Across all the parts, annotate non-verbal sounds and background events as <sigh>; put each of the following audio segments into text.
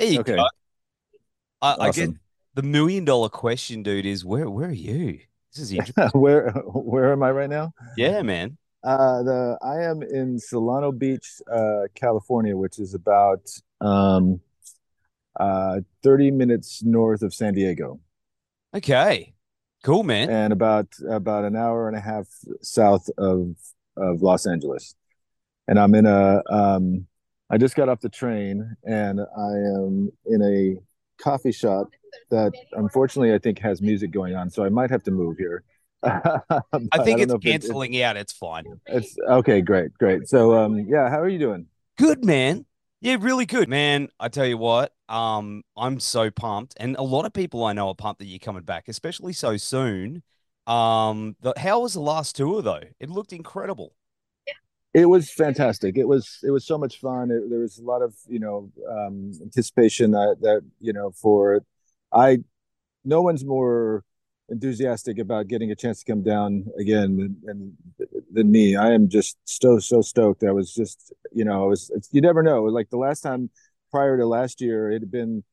You Okay. go. I, I get the million dollar question, dude, is where where are you? This is interesting. <laughs> Where where am I right now? yeah, man. Uh, the I am in Solana Beach, uh, California, which is about um, uh, 30 minutes north of San Diego Okay. Cool, man. and about about an hour and a half south of of Los Angeles. And I'm in a um, I just got off the train and I am in a coffee shop that unfortunately I think has music going on, so I might have to move here. <laughs> I think don't it's if it- it- canceling out. It's fine. It's okay, great, great. So um yeah, how are you doing? Good, man. Yeah, really good, man. I tell you what, um, I'm so pumped, and a lot of people I know are pumped that you're coming back, especially so soon. Um, the, how was the last tour though? It looked incredible. It was fantastic. It was it was so much fun. It, there was a lot of, you know, um anticipation that that, you know, for I no one's more enthusiastic about getting a chance to come down again and, than, me. I am just so so stoked. I was just, you know, I was you never know. Like the last time prior to last year, it had been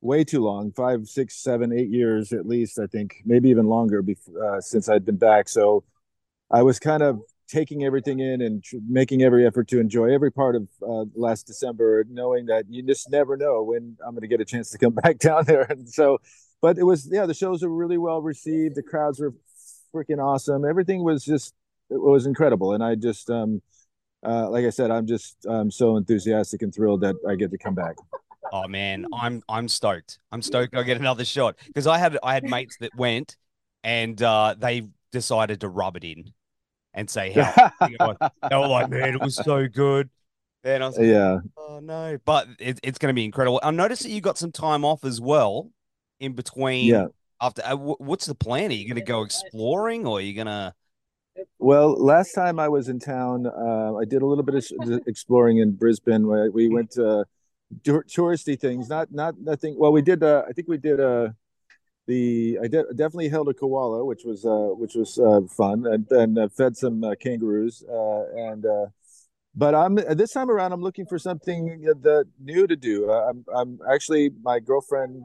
way too long five six seven eight years at least i think maybe even longer uh, since i'd been back so i was kind of taking everything in and tr- making every effort to enjoy every part of uh, last december knowing that you just never know when i'm going to get a chance to come <laughs> back down there and so but it was yeah the shows were really well received the crowds were freaking awesome everything was just it was incredible and i just um uh, like i said i'm just i'm so enthusiastic and thrilled that i get to come back Oh man, I'm I'm stoked. I'm stoked. I get another shot because I had I had mates that went, and uh, they decided to rub it in, and say how <laughs> they were like, man, it was so good. And I was like, yeah oh no, but it, it's going to be incredible. I noticed that you got some time off as well in between. yeah After, uh, wh- what's the plan? Are you going to go exploring, or are you going to? Well, last time I was in town, uh, I did a little bit of <laughs> exploring in Brisbane. Where we went to tour- touristy things, not not nothing. Well, we did. Uh, I think we did. Uh, the I de- definitely held a koala, which was uh, which was uh, fun, and then uh, fed some uh, kangaroos. Uh, and uh, but I'm this time around, I'm looking for something that new to do. Uh, I'm I'm actually my girlfriend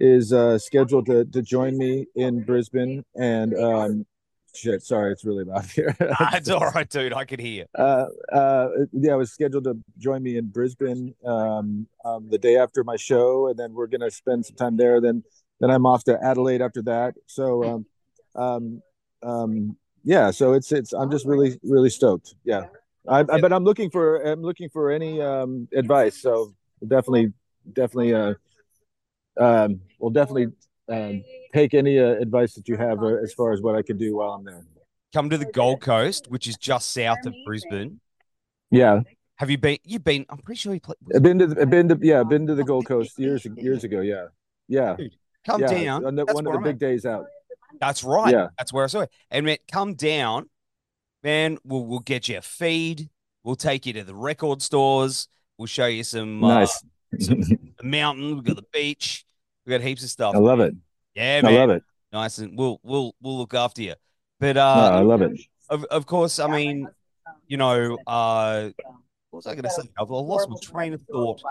is uh, scheduled to to join me in Brisbane, and um, shit, sorry, it's really loud here. <laughs> <laughs> It's all right, dude. I could hear. uh, uh, yeah, I was scheduled to join me in Brisbane um, um, the day after my show, and then we're gonna spend some time there. Then, then I'm off to Adelaide after that. So, um, um, um, yeah, so it's it's. I'm just really really stoked. Yeah, I, I but I'm looking for I'm looking for any um, advice. So definitely definitely uh, um, we'll definitely um, take any uh, advice that you have uh, as far as what I can do while I'm there. Come to the Gold Coast, which is just south of Brisbane. Yeah, Have you been? You've been. I'm pretty sure you played. I've been to I've been to yeah, I've been to the Gold Coast years years ago. Yeah, yeah, Come yeah. down. On the, That's one of the I'm big days out. That's right. Yeah. That's where I saw it. And man, come down, man. We'll we'll get you a feed. We'll take you to the record stores. We'll show you some uh, Nice. the <laughs> mountain. We've got the beach. We've got heaps of stuff. I love it. Yeah, man. I love it. Nice, and we'll we'll we'll look after you. But No, uh, I love it. of of course, I mean, you know, uh, what was I going to say? I've lost my train of thought.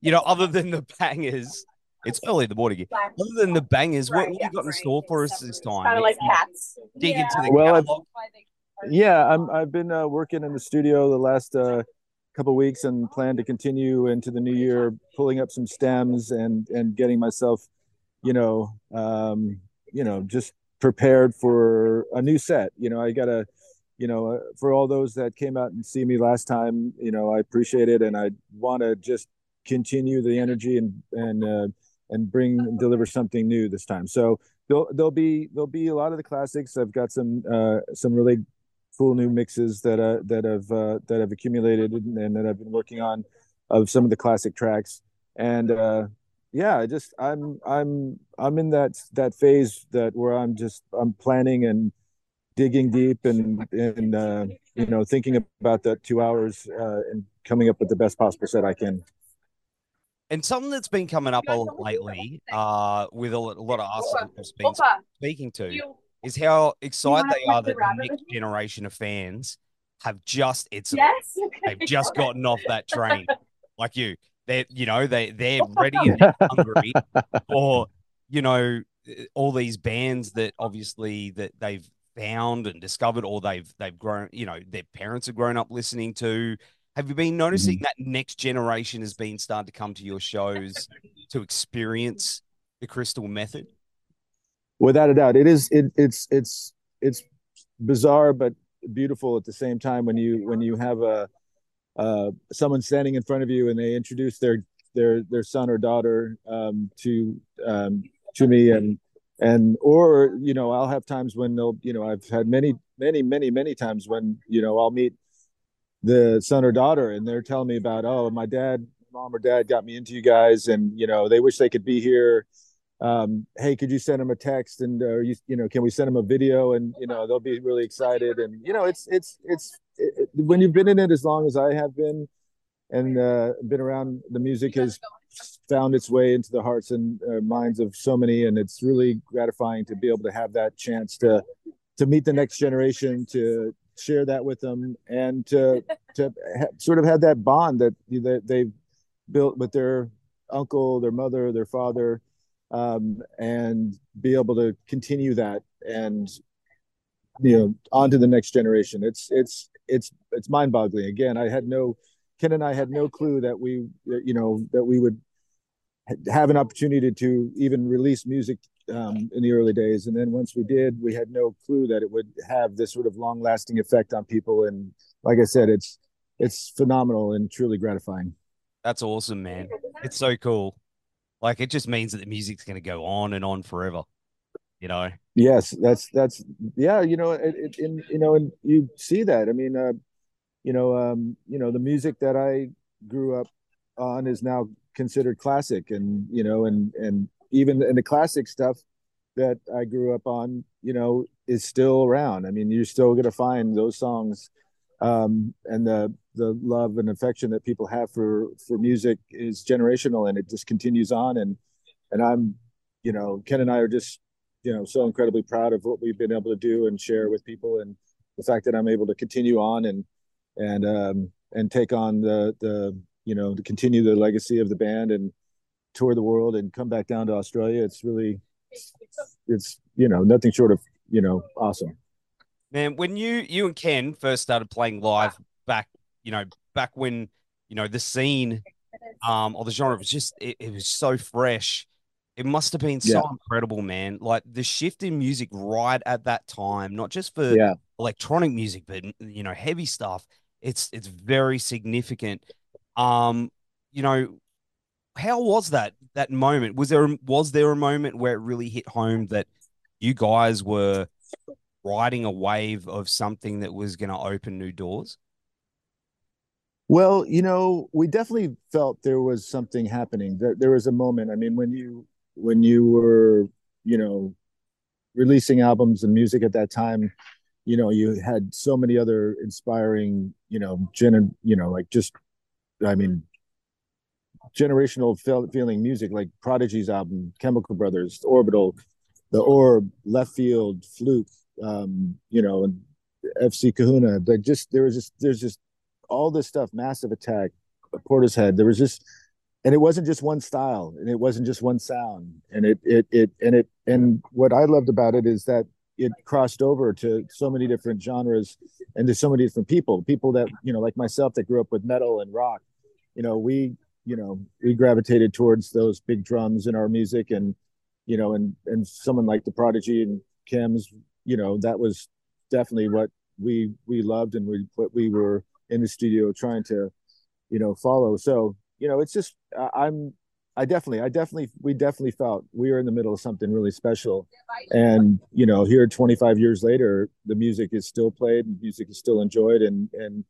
You know, other than the bangers, it's early in the morning. Other than the bangers, what, have you got in store for us this time? Kind of like cats. Dig into the Well, I've- catalog. Yeah, I'm I've been uh, working in the studio the last uh, couple weeks and plan to continue into the new year, pulling up some stems and and getting myself, you know, um, you know, just prepared for a new set. You know, I gotta, you know, uh, for all those that came out and see me last time, you know, I appreciate it, and I want to just continue the energy and and uh, and bring and deliver something new this time. So there'll there'll be there'll be a lot of the classics. I've got some uh, some really cool new mixes that uh, that have uh, that have accumulated and, and that I've been working on of some of the classic tracks. And uh, yeah, I just I'm I'm I'm in that that phase that where I'm just I'm planning and digging deep and and uh, you know thinking about that two hours uh, and coming up with the best possible set I can. And something that's been coming up a lot lately, uh, with a lot, of us that I've been Opa, speaking to, you. Is how excited they are that the next generation of fans have just it's yes. <laughs> they've just gotten off that train like you. They're you know they they're <laughs> ready and hungry or you know all these bands that obviously that they've found and discovered or they've they've grown you know their parents have grown up listening to have you been noticing mm-hmm. that next generation has been starting to come to your shows <laughs> to experience the crystal method without a doubt. It is it, it's it's it's bizarre but beautiful at the same time when you when you have a uh, someone standing in front of you and they introduce their their their son or daughter um, to um, to me and and or you know I'll have times when they'll you know I've had many many many many times when you know I'll meet the son or daughter and they're telling me about oh my dad mom or dad got me into you guys and you know they wish they could be here um, hey could you send them a text? And uh, you you know can we send them a video? And you know they'll be really excited. And you know it's it's it's it, when you've been in it as long as I have been and uh, been around the music has found its way into the hearts and uh, minds of so many. And it's really gratifying to be able to have that chance to to meet the next generation to share that with them and to to ha- sort of have that bond that that they've built with their uncle their mother their father um, and be able to continue that and you know on to the next generation it's it's it's it's mind boggling again i had no ken and i had no clue that we you know that we would have an opportunity to even release music um, in the early days. And then once we did, we had no clue that it would have this sort of long lasting effect on people. And like I said, it's it's phenomenal and truly gratifying. That's awesome, man. It's so cool. Like it just means that the music's going to go on and on forever. You know. Yes, that's that's yeah. You know, it, it, in you know, and you see that. I mean, uh, you know, um, you know, the music that I grew up on is now considered classic and you know and and even in the classic stuff that I grew up on, you know, is still around. I mean, you're still going to find those songs, um, and the the love and affection that people have for for music is generational, and it just continues on. And and I'm, you know, Ken and I are just, you know, so incredibly proud of what we've been able to do and share with people, and the fact that I'm able to continue on and and um, and take on the the you know to continue the legacy of the band and tour the world and come back down to Australia. It's really, it's you know nothing short of you know awesome. Man, when you you and Ken first started playing live back, you know, back when you know the scene, um, or the genre was just it, it was so fresh. It must have been so yeah. incredible, man. Like the shift in music right at that time, not just for yeah. electronic music, but you know, heavy stuff. It's it's very significant. Um, you know, how was that that moment? Was there was there a moment where it really hit home that you guys were riding a wave of something that was going to open new doors? Well, you know, we definitely felt there was something happening. There, there was a moment. I mean, when you when you were, you know, releasing albums and music at that time, you know, you had so many other inspiring, you know, gen, you know, like just, I mean, generational feeling music like Prodigy's album, Chemical Brothers, Orbital, The Orb, Leftfield, Fluke, um, you know, and FC Kahuna. Like just there was just there's just all this stuff, Massive Attack, Porter's Portishead. There was just and it wasn't just one style and it wasn't just one sound and it it it and it and what I loved about it is that it crossed over to so many different genres and to so many different people people that you know like myself that grew up with metal and rock you know we you know we gravitated towards those big drums in our music and you know and and someone like the prodigy and Chems you know that was definitely what we we loved and we what we were in the studio trying to you know follow so you know it's just i'm i definitely i definitely we definitely felt we were in the middle of something really special and you know here 25 years later the music is still played and music is still enjoyed and and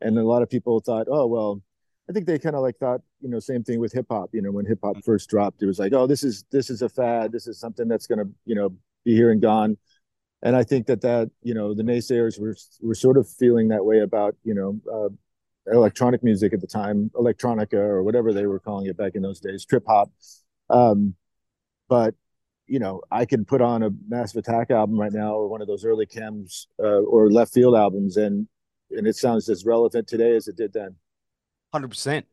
and a lot of people thought oh well I think they kind of like thought, you know, same thing with hip hop. You know, when hip hop first dropped, it was like, oh, this is this is a fad. This is something that's going to, you know, be here and gone. And I think that that you know the naysayers were were sort of feeling that way about you know uh, electronic music at the time, electronica or whatever they were calling it back in those days, trip hop. Um, but you know, I can put on a Massive Attack album right now, or one of those early Chems uh, or Leftfield albums, and and it sounds as relevant today as it did then. Hundred percent,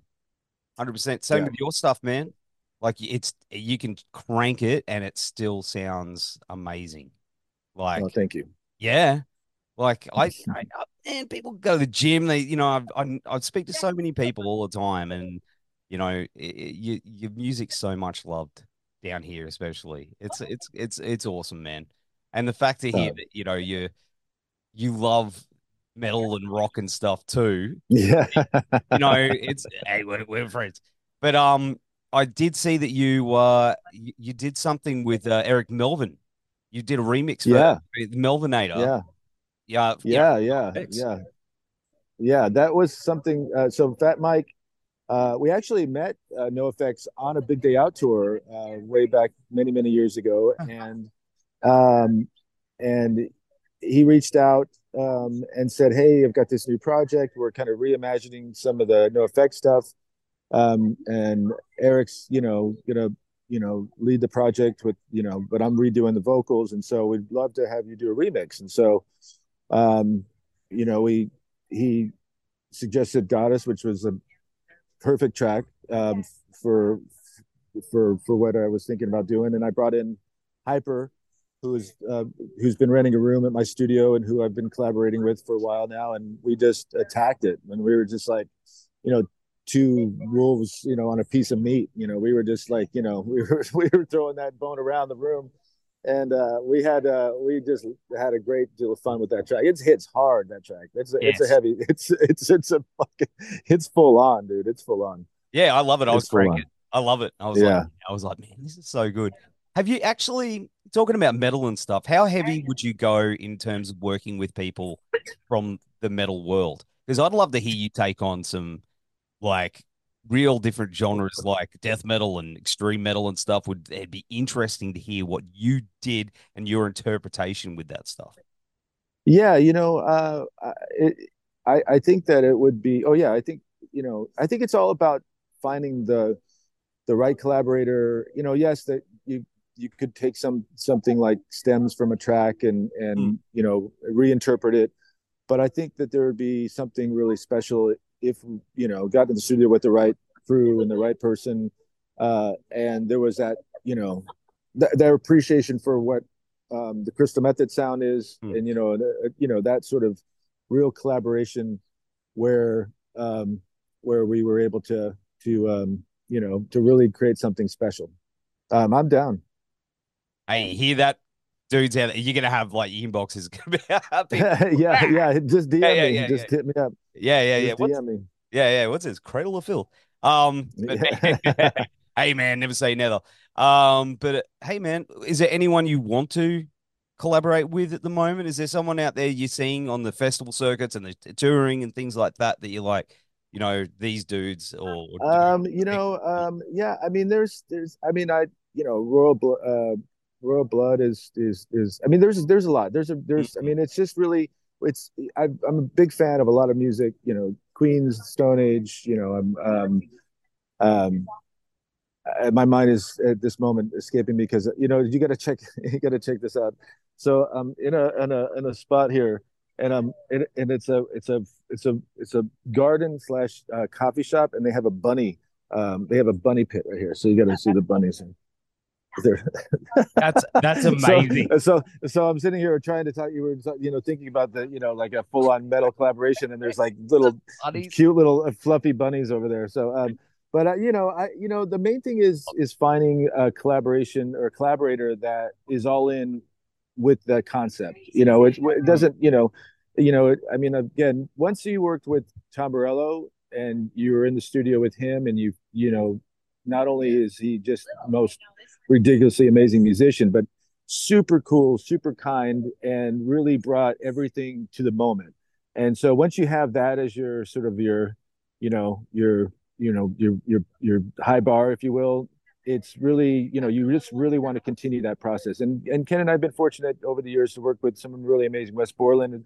hundred percent. Same yeah. with your stuff, man. Like it's you can crank it and it still sounds amazing. Like, oh, thank you. Yeah, like I, <laughs> I, and people go to the gym. They, you know, I, I, I speak to so many people all the time, and you know, it, it, you, your music's so much loved down here, especially. It's it's it's it's awesome, man. And the fact to hear that you know you you love metal and rock and stuff too. Yeah, you know, <laughs> it's hey, we're, we're friends. But um, I did see that you uh you, you did something with uh, Eric Melvin. You did a remix for yeah. Melvinator. Yeah. Yeah. Yeah. Yeah. Yeah. Yeah. Yeah. That was something. Uh, so Fat Mike uh, we actually met uh, Effects on a Big Day Out tour uh, way back many many years ago, and um, and he reached out um, and said, "Hey, I've got this new project. We're kind of reimagining some of the NOFX stuff, um, and Eric's, you know, gonna." You know lead the project with you know but i'm redoing the vocals and so we'd love to have you do a remix and so um you know we he suggested goddess which was a perfect track um, for for for what I was thinking about doing. And I brought in Hyper, who's uh, who's been renting a room at my studio and who I've been collaborating with for a while now. And we just attacked it, and we were just like, you know, two wolves, you know, on a piece of meat. You know, we were just like, you know, <laughs> we were we were throwing that bone around the room and uh, we had uh, we just had a great deal of fun with that track. It hits hard that track. It's a, yes. it's a heavy. <laughs> It's it's it's a fucking it's full on, dude. It's full on. Yeah, I love it. I was cranking. I love it. I was yeah. like, I was like, man, this is so good. Have you actually talking about metal and stuff? How heavy would you go in terms of working with people from the metal world? Because I'd love to hear you take on some like real different genres like death metal and extreme metal and stuff would it'd be interesting to hear what you did and your interpretation with that stuff. Yeah you know uh it, i i think that it would be oh yeah i think you know i think it's all about finding the the right collaborator. You know yes that you you could take some something like stems from a track and and mm. you know reinterpret it. But i think that there would be something really special if you know got in the studio with the right crew and the right person uh, and there was that you know th- their appreciation for what um, the crystal method sound is mm. and you know the, you know that sort of real collaboration where um, where we were able to to um, you know to really create something special um, i'm down i hear that dudes out you're gonna have like inboxes gonna be happy. yeah, yeah. Just DM yeah, yeah, me. Yeah, just hit me up. Yeah, yeah, yeah. What's. Yeah, yeah. What's this? Cradle of Filth. Um but, <laughs> hey man, never say never. Um, but hey man, is there anyone you want to collaborate with at the moment? Is there someone out there you're seeing on the festival circuits and the touring and things like that that you're like, you know, these dudes or, or um, you know, um, yeah, I mean, there's, there's, I mean, I, you know, Royal, uh, royal blood is is is i mean there's there's a lot there's a there's i mean it's just really it's I, i'm a big fan of a lot of music you know queens stone age you know i'm um um uh, my mind is at this moment escaping me because you know you got to check <laughs> you got to check this out. So i'm in a in a in a spot here and um and, and it's a it's a it's a it's a garden slash uh, coffee shop and they have a bunny um they have a bunny pit right here. So you got to see the bunnies <laughs> that's that's amazing. So, so, so I'm sitting here trying to talk. You were you know thinking about the you know like a full on metal collaboration, and there's like <laughs> little cute little uh, fluffy bunnies over there. So um, but uh, you know I you know the main thing is is finding a collaboration or a collaborator that is all in with the concept. You know it, it doesn't you know you know I mean again once you worked with Tom Morello and you were in the studio with him and you you know not only is he just most ridiculously amazing musician, but super cool, super kind, and really brought everything to the moment. And so once you have that as your sort of your, you know, your, you know, your your your high bar, if you will, it's really, you know, you just really want to continue that process. And and Ken and I've been fortunate over the years to work with some really amazing, Wes Borland.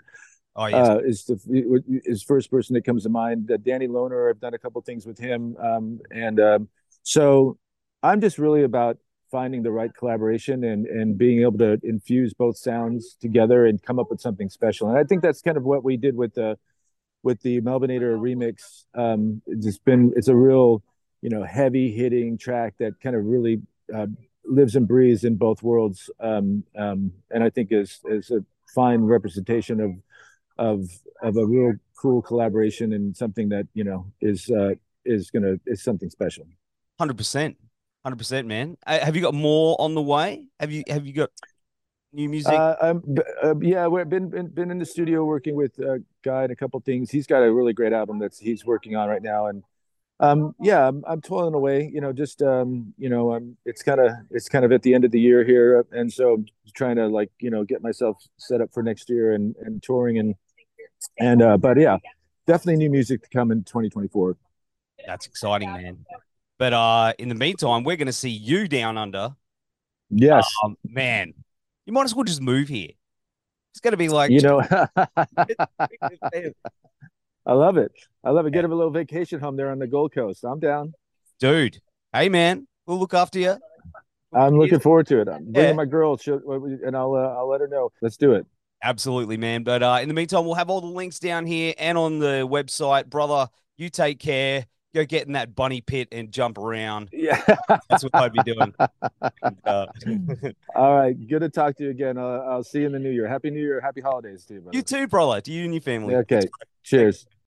Oh, yes. Uh, is the is first person that comes to mind. Uh, Danny Lohner, I've done a couple things with him, um, and um, so I'm just really about finding the right collaboration and and being able to infuse both sounds together and come up with something special. And I think that's kind of what we did with the with the Melvinator remix. Um, it's been it's a real you know heavy hitting track that kind of really uh, lives and breathes in both worlds, um, um, and I think is is a fine representation of of of a real cool collaboration and something that you know is uh, is gonna is something special. Hundred percent, hundred percent, man. Uh, have you got more on the way? Have you have you got new music? Uh, um, uh, yeah, we've been, been been in the studio working with a guy and a couple things. He's got a really great album that's he's working on right now, and um, yeah, I'm, I'm toiling away. You know, just um, you know, I'm, it's kind of it's kind of at the end of the year here, and so I'm trying to like you know get myself set up for next year and and touring and and uh, but yeah, definitely new music to come in 2024. That's exciting, man. But uh, in the meantime, we're going to see you down under. Yes, um, man. You might as well just move here. It's going to be like you know. <laughs> I love it. I love it. Get him a little vacation home there on the Gold Coast. I'm down, dude. Hey, man, we'll look after you. I'm looking forward to it. I'm bringing yeah. my girl, and I'll uh, I'll let her know. Let's do it. Absolutely, man. But uh, in the meantime, we'll have all the links down here and on the website, brother. You take care. Go get in that bunny pit and jump around. Yeah, that's what I'd be doing. <laughs> Uh... <laughs> all right, good to talk to you again. Uh, I'll see you in the new year. Happy New Year. Happy holidays to you. Brother. You too, brother. To you and your family. Okay. Cheers.